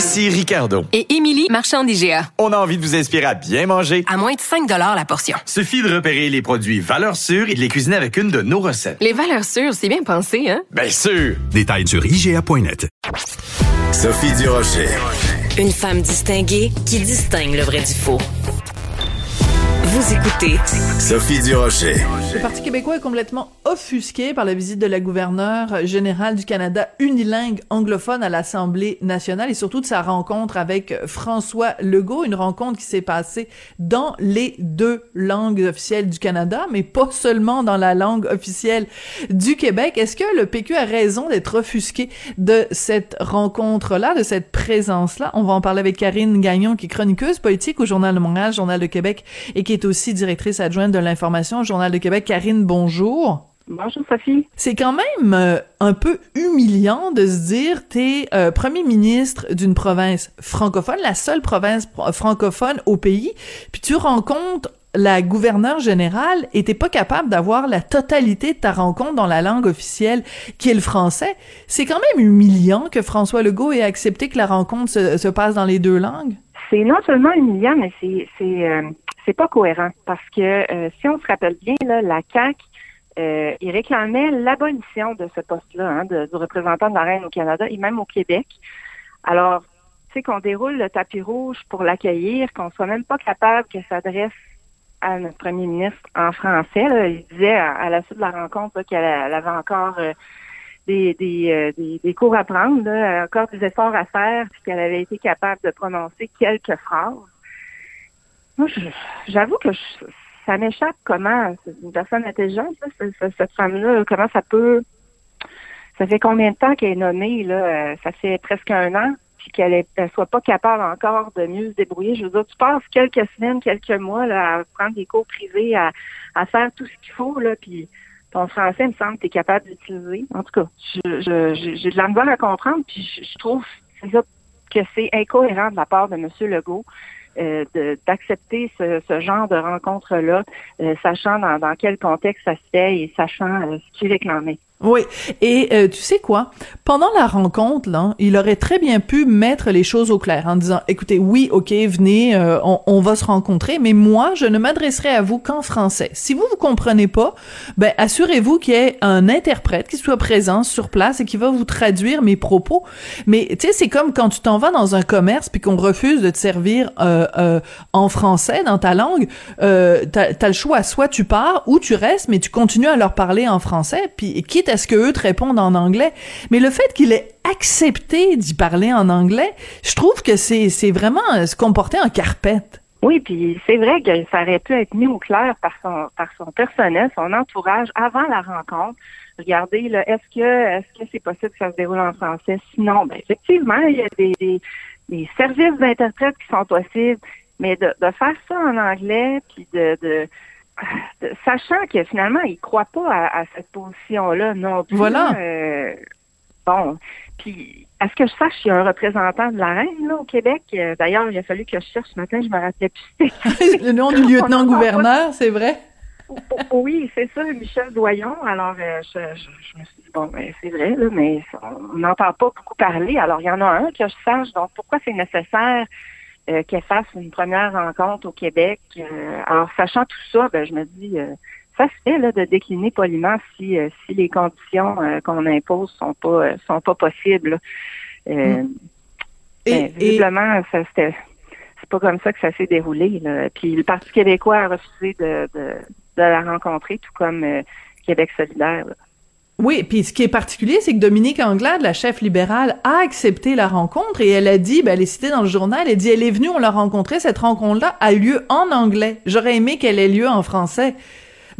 Ici Ricardo. Et Émilie, marchand d'IGA. On a envie de vous inspirer à bien manger. À moins de 5 la portion. Suffit de repérer les produits valeurs sûres et de les cuisiner avec une de nos recettes. Les valeurs sûres, c'est bien pensé, hein? Bien sûr! Détails sur IGA.net. Sophie Durocher. Une femme distinguée qui distingue le vrai du faux. Vous écoutez Sophie Durocher. Le Parti québécois est complètement offusqué par la visite de la gouverneure générale du Canada unilingue anglophone à l'Assemblée nationale et surtout de sa rencontre avec François Legault, une rencontre qui s'est passée dans les deux langues officielles du Canada, mais pas seulement dans la langue officielle du Québec. Est-ce que le PQ a raison d'être offusqué de cette rencontre-là, de cette présence-là? On va en parler avec Karine Gagnon, qui est chroniqueuse politique au Journal de Montréal, Journal de Québec, et qui est aussi directrice adjointe de l'information au Journal de Québec. Karine, bonjour. Bonjour Sophie. C'est quand même euh, un peu humiliant de se dire t'es euh, premier ministre d'une province francophone, la seule province francophone au pays, puis tu rencontres la gouverneure générale et t'es pas capable d'avoir la totalité de ta rencontre dans la langue officielle qui est le français. C'est quand même humiliant que François Legault ait accepté que la rencontre se, se passe dans les deux langues. C'est non seulement humiliant, mais c'est c'est euh, pas cohérent parce que euh, si on se rappelle bien, la CAC euh, il réclamait l'abolition de ce poste-là, hein, du représentant de la reine au Canada et même au Québec. Alors, tu sais, qu'on déroule le tapis rouge pour l'accueillir, qu'on soit même pas capable qu'elle s'adresse à notre premier ministre en français. Il disait à, la suite de la rencontre qu'elle avait encore euh, des, des, cours à prendre, encore des efforts à faire, puis qu'elle avait été capable de prononcer quelques phrases. Moi, j'avoue que je, ça m'échappe comment une personne intelligente, cette femme-là, comment ça peut. Ça fait combien de temps qu'elle est nommée, là? Ça fait presque un an, puis qu'elle ne soit pas capable encore de mieux se débrouiller. Je veux dire, tu passes quelques semaines, quelques mois là, à prendre des cours privés, à, faire tout ce qu'il faut, là, puis ton français, il me semble, tu es capable d'utiliser. En tout cas, j'ai je, je, de la misère à comprendre, puis je trouve que c'est incohérent de la part de M. Legault euh, d'accepter ce, ce, genre de rencontre-là, euh, sachant dans, quel contexte ça se fait et sachant euh, ce qu'il réclamait. Oui, et euh, tu sais quoi? Pendant la rencontre, là, il aurait très bien pu mettre les choses au clair en disant, écoutez, oui, ok, venez, euh, on, on, va se rencontrer, mais moi, je ne m'adresserai à vous qu'en français. Si vous vous comprenez pas, ben assurez-vous qu'il y ait un interprète qui soit présent sur place et qui va vous traduire mes propos. Mais tu sais, c'est comme quand tu t'en vas dans un commerce puis qu'on refuse de te servir euh, en français dans ta langue, t'as as le choix, soit tu pars ou tu restes, mais tu continues à leur parler en français, puis quitte à ce qu'eux te répondent en anglais. Mais le fait qu'il ait accepté d'y parler en anglais, je trouve que c'est, vraiment se comporter en carpette. Oui, puis c'est vrai que ça aurait pu être mis au clair par son par son personnel, son entourage avant la rencontre. Regardez, est-ce que est-ce que c'est possible que ça se déroule en français? Sinon, ben effectivement, il y a des, des, services d'interprètes qui sont possibles, mais de, faire ça en anglais, puis de sachant que finalement, il croit pas à, à cette position-là non plus. Voilà. Euh, bon, puis à ce que je sache, il y a un représentant de la reine là, au Québec? Euh, D'ailleurs, il a fallu que je cherche ce matin, je me rappelais plus. Le nom du lieutenant-gouverneur, c'est vrai? Oui, c'est ça, Michel Doyon. Alors, euh, je, je, je, me suis dit, bon, ben, c'est vrai, là, mais on n'entend pas beaucoup parler. Alors, il y en a un que je sache. Donc, pourquoi c'est nécessaire euh, qu'elle fasse une première rencontre au Québec. Euh, alors, sachant tout ça, ben, je me dis, euh, ça se fait là, de décliner poliment si, si les conditions qu'on impose sont pas sont pas possibles. Mm. Et, ben, visiblement, ça c'était c'est pas comme ça que ça s'est déroulé. Là. Puis le Parti québécois a refusé de, de, de la rencontrer, tout comme Québec solidaire. Là. Oui, puis ce qui est particulier, c'est que Dominique Anglade, la chef libérale, a accepté la rencontre et elle a dit, ben, elle est citée dans le journal, elle dit, elle est venue, on l'a rencontrée, cette rencontre-là a lieu en anglais. J'aurais aimé qu'elle ait lieu en français.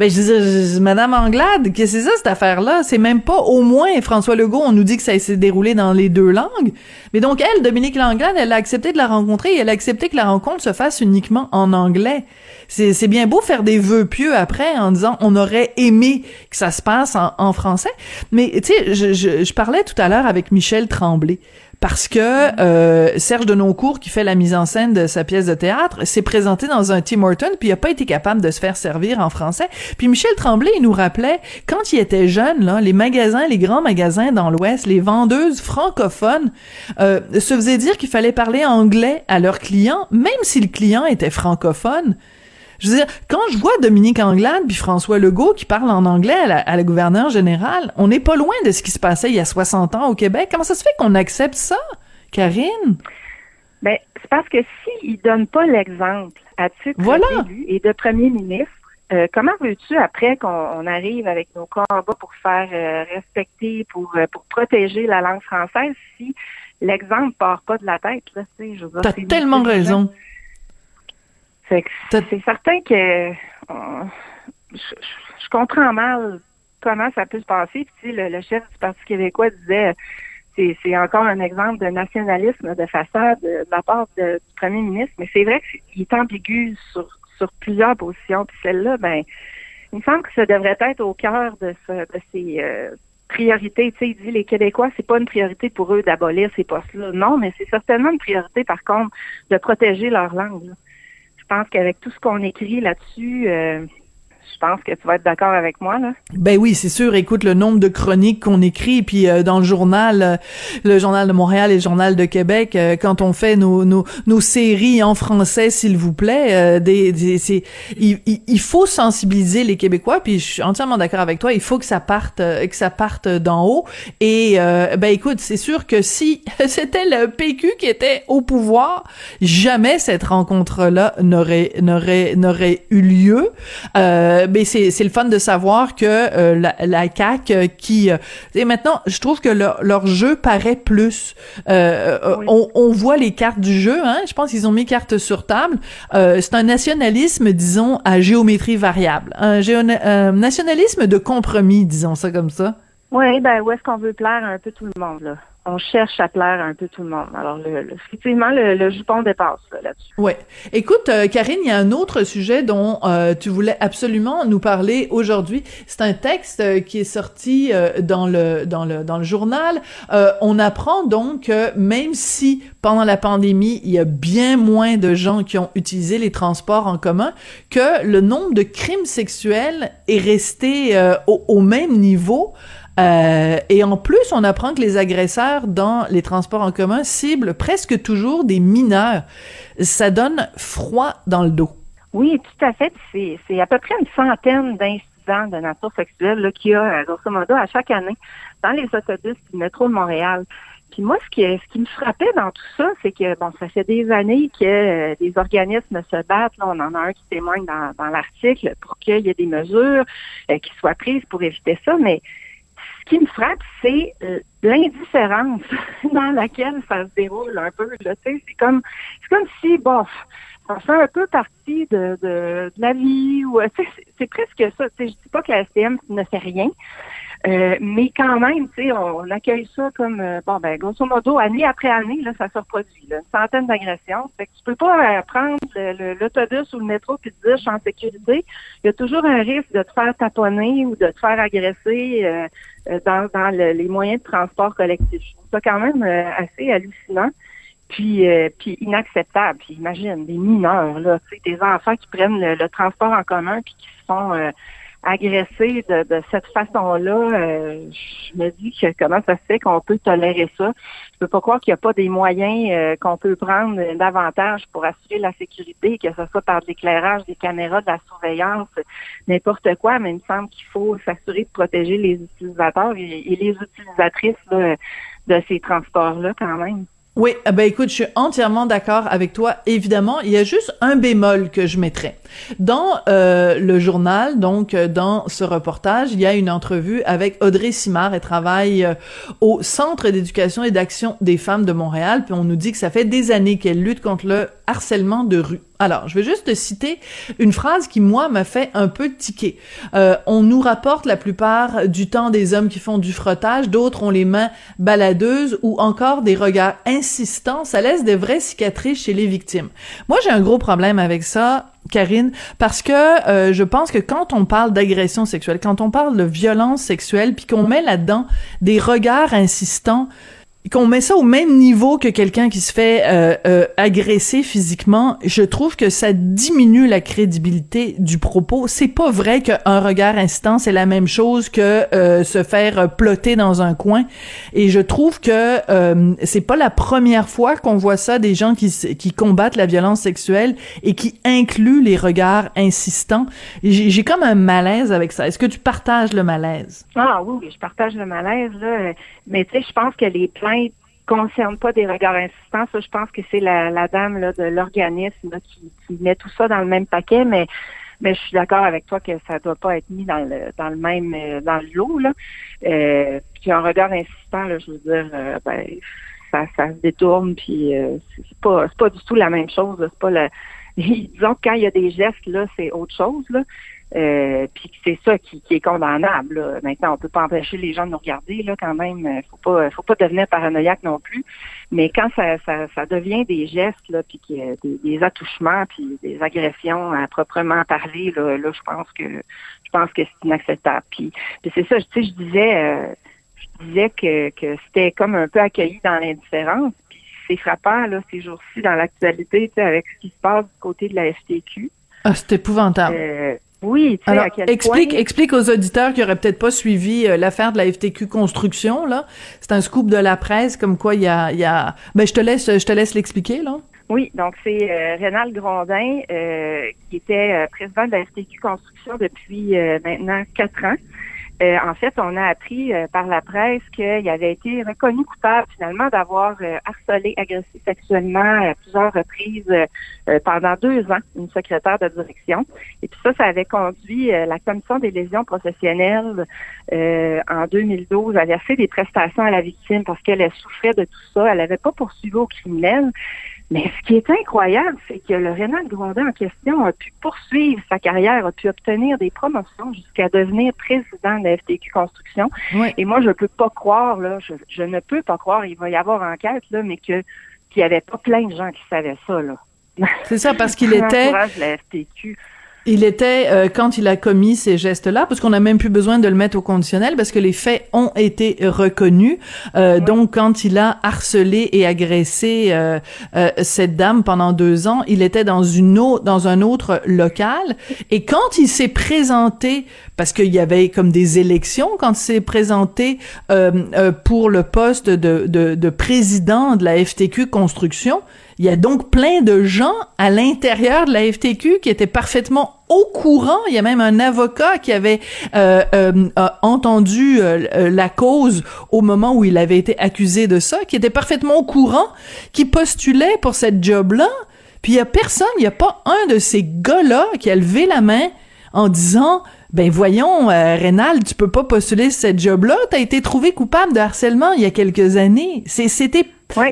Ben, je dis, Madame Anglade, qu'est-ce que c'est ça, cette affaire-là? C'est même pas, au moins, François Legault, on nous dit que ça s'est déroulé dans les deux langues. Mais donc, elle, Dominique Langlade, elle a accepté de la rencontrer et elle a accepté que la rencontre se fasse uniquement en anglais. C'est bien beau faire des vœux pieux après en disant on aurait aimé que ça se passe en, français. Mais, tu sais, je parlais tout à l'heure avec Michel Tremblay parce que euh, Serge Denoncourt, qui fait la mise en scène de sa pièce de théâtre, s'est présenté dans un Tim Horton, puis il a pas été capable de se faire servir en français. Puis Michel Tremblay, il nous rappelait, quand il était jeune, là, les magasins, les grands magasins dans l'Ouest, les vendeuses francophones euh, se faisaient dire qu'il fallait parler anglais à leurs clients, même si le client était francophone. Je veux dire, quand je vois Dominique Anglade puis François Legault qui parlent en anglais à la, à la gouverneure générale, on n'est pas loin de ce qui se passait il y a 60 ans au Québec. Comment ça se fait qu'on accepte ça, Karine? Ben, c'est parce que s'ils ne donnent pas l'exemple à titre Voilà. d'élu et de premier ministre, euh, comment veux-tu après qu'on on arrive avec nos combats pour faire euh, respecter, pour, euh, pour protéger la langue française si l'exemple part pas de la tête, là, tu sais, je veux dire, T'as c'est tellement raison. C'est certain que euh, je, comprends mal comment ça peut se passer. Puis, tu sais, le, le chef du Parti québécois disait c'est c'est encore un exemple de nationalisme de façade de, la part de- du premier ministre. Mais c'est vrai qu'il est ambigu sur, sur plusieurs positions. Puis celle-là, ben, il me semble que ça devrait être au cœur de, ce, de ces euh, priorités. Tu sais, il dit les Québécois, c'est pas une priorité pour eux d'abolir ces postes-là. Non, mais c'est certainement une priorité, par contre, de protéger leur langue. là. Pense qu'avec tout ce qu'on écrit là-dessus, euh, je pense que tu vas être d'accord avec moi. Là. Ben oui, c'est sûr. Écoute, le nombre de chroniques qu'on écrit, puis euh, dans le journal, euh, le journal de Montréal et le journal de Québec, euh, quand on fait nos, nos, nos séries en français, s'il vous plaît, euh, des, des- c'est, il, il- faut sensibiliser les Québécois. Puis je suis entièrement d'accord avec toi. Il faut que ça parte, euh, que ça parte d'en haut. Et euh, ben écoute, c'est sûr que si c'était le PQ qui était au pouvoir, jamais cette rencontre-là n'aurait n'aurait n'aurait eu lieu. Mais c'est c'est le fun de savoir que euh, la, la CAQ euh, qui euh, et maintenant je trouve que leur, leur jeu paraît plus. Euh, euh, Oui. on, on voit les cartes du jeu hein. Je pense qu'ils ont mis cartes sur table. Euh, c'est un nationalisme disons à géométrie variable. Un nationalisme de compromis disons ça comme ça. Oui, ben où est-ce qu'on veut plaire un peu tout le monde là? On cherche à plaire un peu tout le monde. Alors le, le- effectivement, le, le jupon dépasse là, là-dessus. Ouais. Écoute, euh, Karine, il y a un autre sujet dont euh, tu voulais absolument nous parler aujourd'hui. C'est un texte euh, qui est sorti euh, dans le dans le dans le journal. Euh, on apprend donc que même si pendant la pandémie, il y a bien moins de gens qui ont utilisé les transports en commun, que le nombre de crimes sexuels est resté euh, au, au même niveau. Euh, et en plus, on apprend que les agresseurs dans les transports en commun ciblent presque toujours des mineurs. Ça donne froid dans le dos. Oui, tout à fait. C'est à peu près une centaine d'incidents de nature sexuelle qu'il y a, euh, grosso modo, à chaque année dans les autobus du métro de Montréal. Puis moi, ce qui, me frappait dans tout ça, c'est que, bon, ça fait des années que euh, des organismes se battent. Là, on en a un qui témoigne dans, l'article pour qu'il y ait des mesures qui soient prises pour éviter ça. Mais ce qui me frappe, c'est euh, l'indifférence dans laquelle ça se déroule un peu. C'est comme, comme si, bon, ça fait un peu partie de, de, de la vie euh, c'est, presque ça. Je dis pas que la STM ne fait rien, euh, mais quand même, tu sais, on, accueille ça comme, euh, bon, ben, grosso modo, année après année, là, ça se reproduit, là, une centaine d'agressions. Fait que tu peux pas euh, prendre l'autobus ou le métro puis te dire, je suis en sécurité. Il y a toujours un risque de te faire taponner ou de te faire agresser euh, dans, dans le- les moyens de transport collectif. Je trouve ça quand même assez hallucinant. Puis, inacceptable. Puis imagine, des mineurs, là, des enfants qui prennent le, le transport en commun puis qui se font agresser de, de cette façon-là. euh, je me dis que comment ça se fait qu'on peut tolérer ça. Je peux pas croire qu'il n'y a pas des moyens euh, qu'on peut prendre davantage pour assurer la sécurité, que ce soit par de l'éclairage, des caméras, de la surveillance, n'importe quoi, mais il me semble qu'il faut s'assurer de protéger les utilisateurs et, et les utilisatrices là, de ces transports-là quand même. Oui, eh ben écoute, je suis entièrement d'accord avec toi. Évidemment, il y a juste un bémol que je mettrais. Dans euh, le journal, donc euh, dans ce reportage, il y a une entrevue avec Audrey Simard. Elle travaille euh, au Centre d'éducation et d'action des femmes de Montréal. Puis on nous dit que ça fait des années qu'elle lutte contre le harcèlement de rue. Alors, je vais juste te citer une phrase qui, moi, m'a fait un peu tiquer. Euh, on nous rapporte la plupart du temps des hommes qui font du frottage, d'autres ont les mains baladeuses ou encore des regards insistants. Ça laisse des vraies cicatrices chez les victimes. Moi, j'ai un gros problème avec ça. Karine, parce que euh, je pense que quand on parle d'agression sexuelle, quand on parle de violence sexuelle, puis qu'on met là-dedans des regards insistants, qu'on met ça au même niveau que quelqu'un qui se fait euh, euh, agresser physiquement, je trouve que ça diminue la crédibilité du propos. C'est pas vrai qu'un regard instant c'est la même chose que euh, se faire ploter dans un coin. Et je trouve que c'est pas la première fois qu'on voit ça des gens qui qui combattent la violence sexuelle et qui incluent les regards insistants. J'ai comme un malaise avec ça. Est-ce que tu partages le malaise? Ah oui, je partage le malaise là. Mais tu sais, je pense que les plaintes concernent pas des regards insistants. Ça, je pense que c'est la, dame de l'organisme qui, met tout ça dans le même paquet, mais mais je suis d'accord avec toi que ça doit pas être mis dans le dans le même euh, dans le lot. Euh, puis un regard insistant, je veux dire, euh, ben ça, se détourne, puis euh, c'est pas c'est pas du tout la même chose. C'est pas disons que quand il y a des gestes là, c'est autre chose là. Euh, puis c'est ça qui, est condamnable. Maintenant, on peut pas empêcher les gens de nous regarder là quand même. Euh, faut pas, faut pas devenir paranoïaque non plus. Mais quand ça, ça, ça devient des gestes là, puis a des, des, attouchements, puis des agressions à proprement parler, là, là je pense que je pense que c'est inacceptable. Puis, puis c'est ça, tu sais, je disais, euh, je disais que, que c'était comme un peu accueilli dans l'indifférence. Puis c'est frappant là ces jours-ci dans l'actualité, tu sais, avec ce qui se passe du côté de la FTQ. Ah, c'est épouvantable. Oui, tu sais, Alors, à quel explique, point... explique aux auditeurs qui auraient peut-être pas suivi euh, l'affaire de la FTQ Construction, là. C'est un scoop de la presse, comme quoi il y a, il y a... Ben, je te laisse, je te laisse l'expliquer, là. Oui, donc c'est euh, Rénal Grondin, euh, qui était euh, président de la FTQ Construction depuis maintenant quatre ans. Euh, en fait, on a appris euh, par la presse qu'il avait été reconnu coupable finalement d'avoir euh, harcelé, agressé sexuellement à plusieurs reprises pendant deux ans une secrétaire de direction. Et puis ça, ça avait conduit la commission des lésions professionnelles en 2012 à verser des prestations à la victime parce qu'elle souffrait de tout ça. Elle n'avait pas poursuivi au criminel. Mais ce qui est incroyable, c'est que le Rénal Grondin en question a pu poursuivre sa carrière, a pu obtenir des promotions jusqu'à devenir président de la FTQ Construction. Et moi, je ne peux pas croire, là, je, ne peux pas croire, il va y avoir enquête, là, mais que qu'il n'y avait pas plein de gens qui savaient ça, là. C'est ça, parce qu'il était... la FTQ. Il était, euh, quand il a commis ces gestes-là, parce qu'on n'a même plus besoin de le mettre au conditionnel, parce que les faits ont été reconnus. Euh, Donc, quand il a harcelé et agressé euh, euh, cette dame pendant deux ans, il était dans une autre, dans un autre local. Et quand il s'est présenté, parce qu'il y avait comme des élections, quand il s'est présenté pour le poste de, de, de président de la FTQ Construction, il y a donc plein de gens à l'intérieur de la FTQ qui étaient parfaitement au courant. Il y a même un avocat qui avait euh, euh, entendu euh, la cause au moment où il avait été accusé de ça, qui était parfaitement au courant, qui postulait pour cette job-là. Puis il y a personne, il y a pas un de ces gars-là qui a levé la main en disant ben voyons, euh, Rénal, tu peux pas postuler cette job-là. T'as été trouvé coupable de harcèlement il y a quelques années. C'est,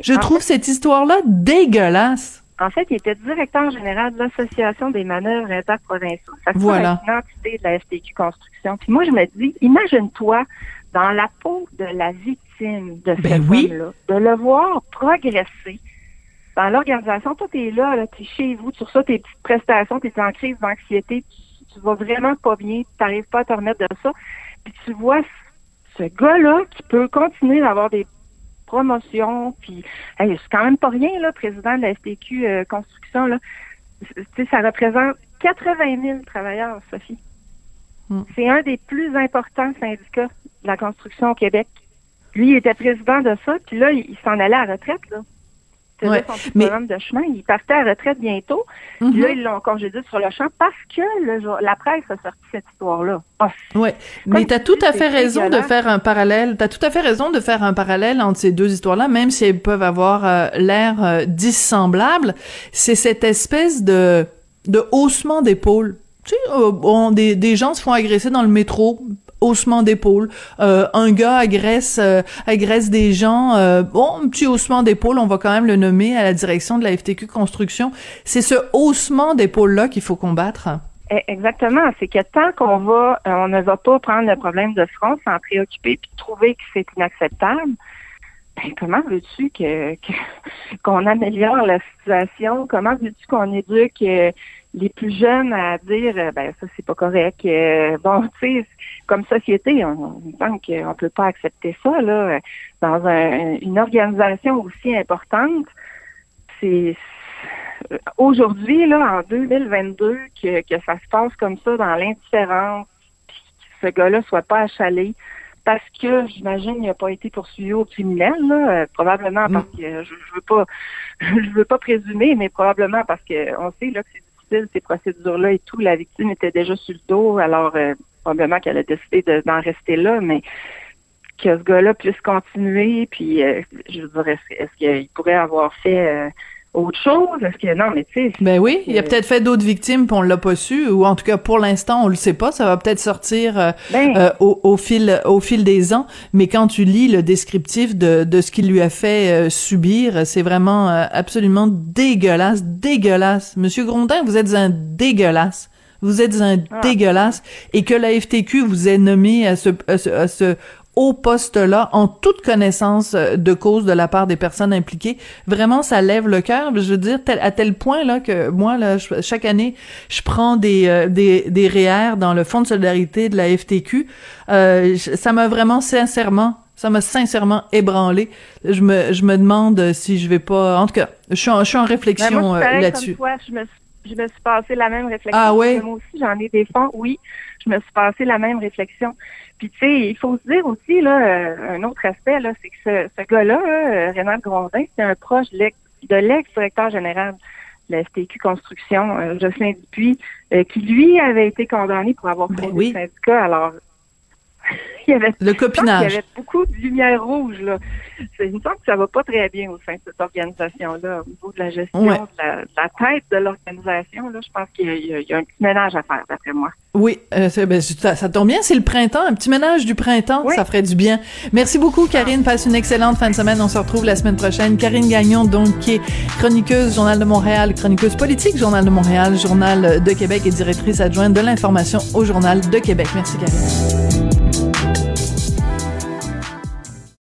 je trouve cette histoire-là dégueulasse. En fait, il était directeur général de l'Association des manœuvres interprovinciaux. Ça voilà. une entité de la FTQ Construction. Puis moi, je me dis, imagine-toi dans la peau de la victime de ben cette oui. là de le voir progresser dans l'organisation. Toi, t'es là, là t'es chez vous, tu reçois tes petites prestations, t'es en crise d'anxiété, tu vas vraiment pas bien, tu n'arrives pas à te remettre de ça. Puis tu vois ce gars-là qui peut continuer d'avoir des promotions, puis hey, c'est quand même pas rien, là, président de la FTQ euh, Construction, là. ça représente 80 000 travailleurs, Sophie. Hmm. C'est un des plus importants syndicats de la construction au Québec. Lui, il était président de ça, puis là, il, s'en allait à la retraite, là. Ouais, son mais- programme de chemin. Il partait à la retraite bientôt. Mhm. Puis là, ils l'ont congédié sur le champ parce que le la presse a sorti cette histoire-là. Ah, Ouais, mais tu tout dis, à fait raison de faire un parallèle. T'as tout à fait raison de faire un parallèle entre ces deux histoires-là, même si elles peuvent avoir euh, l'air euh, dissemblables. C'est cette espèce de de haussement d'épaule. Tu sais, euh, des, des gens se font agresser dans le métro. Haussement d'épaule. Euh, un gars agresse euh, agresse des gens. Euh, bon, un petit haussement d'épaule, on va quand même le nommer à la direction de la FTQ Construction. C'est ce haussement d'épaule-là qu'il faut combattre. Eh, Exactement. C'est que tant qu'on va, on ne va pas prendre le problème de front, s'en préoccuper puis trouver que c'est inacceptable, ben, comment veux-tu qu'on améliore la situation? Comment veux-tu qu'on éduque les plus jeunes à dire ben ça c'est pas correct. bon, tu sais, comme société, on, on pense qu'on peut pas accepter ça là dans un- une organisation aussi importante. C'est aujourd'hui là en 2022 que, que ça se passe comme ça dans l'indifférence, puis que ce gars-là soit pas achalé parce que j'imagine il n'a pas été poursuivi au criminel là, euh, probablement parce que je, je veux pas je veux pas présumer mais probablement parce que on sait là que c'est difficile ces procédures là et tout la victime était déjà sur le dos alors euh, probablement qu'elle a décidé de- d'en rester là mais que ce gars-là puisse continuer puis euh, je veux dire est-ce, qu'il pourrait avoir fait euh, autre chose? Est-ce que non mais tu sais Ben oui, il a peut-être fait d'autres victimes puis on l'a pas su ou en tout cas pour l'instant on le sait pas, ça va peut-être sortir euh, ben, euh, au, au fil au fil des ans, mais quand tu lis le descriptif de de ce qu'il lui a fait euh, subir, c'est vraiment absolument dégueulasse, dégueulasse. Monsieur Grondin, vous êtes un dégueulasse. Vous êtes un Ah. dégueulasse et que la FTQ vous ait nommé à ce, à ce, à ce haut poste-là en toute connaissance euh, de cause de la part des personnes impliquées. Vraiment, ça lève le cœur. Je veux dire, tel- à tel point là que moi, là, je- chaque année, je prends des, euh, des, des REER dans le Fonds de solidarité de la FTQ. Euh, ça m'a vraiment sincèrement ça m'a sincèrement ébranlé. Je me, je me demande si je vais pas. En tout cas, je suis en, je suis en Ben, réflexion moi, euh, là-dessus. Comme toi, je me, suis- je me suis passé la même réflexion. Ah ouais? Moi aussi, j'en ai des fonds, oui. Je me suis passé la même réflexion. Puis, tu sais, il faut se dire aussi, là, euh, un autre aspect, là, c'est que ce, ce gars-là, là, euh, Rénal Grondin, c'est un proche de l'ex- de l'ex-directeur général de la FTQ Construction, euh, Jocelyn Dupuis, euh, qui, lui, avait été condamné pour avoir Ben fait oui. le syndicat. Alors, il y avait Le pense qu'il y copinage. avait beaucoup de lumière rouge, là. Il me semble que ça va pas très bien au sein de cette organisation-là, au niveau de la gestion, Ouais. de, la, de la tête de l'organisation, là. Je pense qu'il y, a- il y il un petit ménage à faire, d'après moi. Oui, euh, ben, ça, ça tombe bien, c'est le printemps, un petit ménage du printemps, Oui. ça ferait du bien. Merci beaucoup, Karine. Passe une excellente fin de semaine. On se retrouve la semaine prochaine. Karine Gagnon, donc, qui est chroniqueuse, Journal de Montréal, chroniqueuse politique, Journal de Montréal, Journal de Québec et directrice adjointe de l'information au Journal de Québec. Merci, Karine.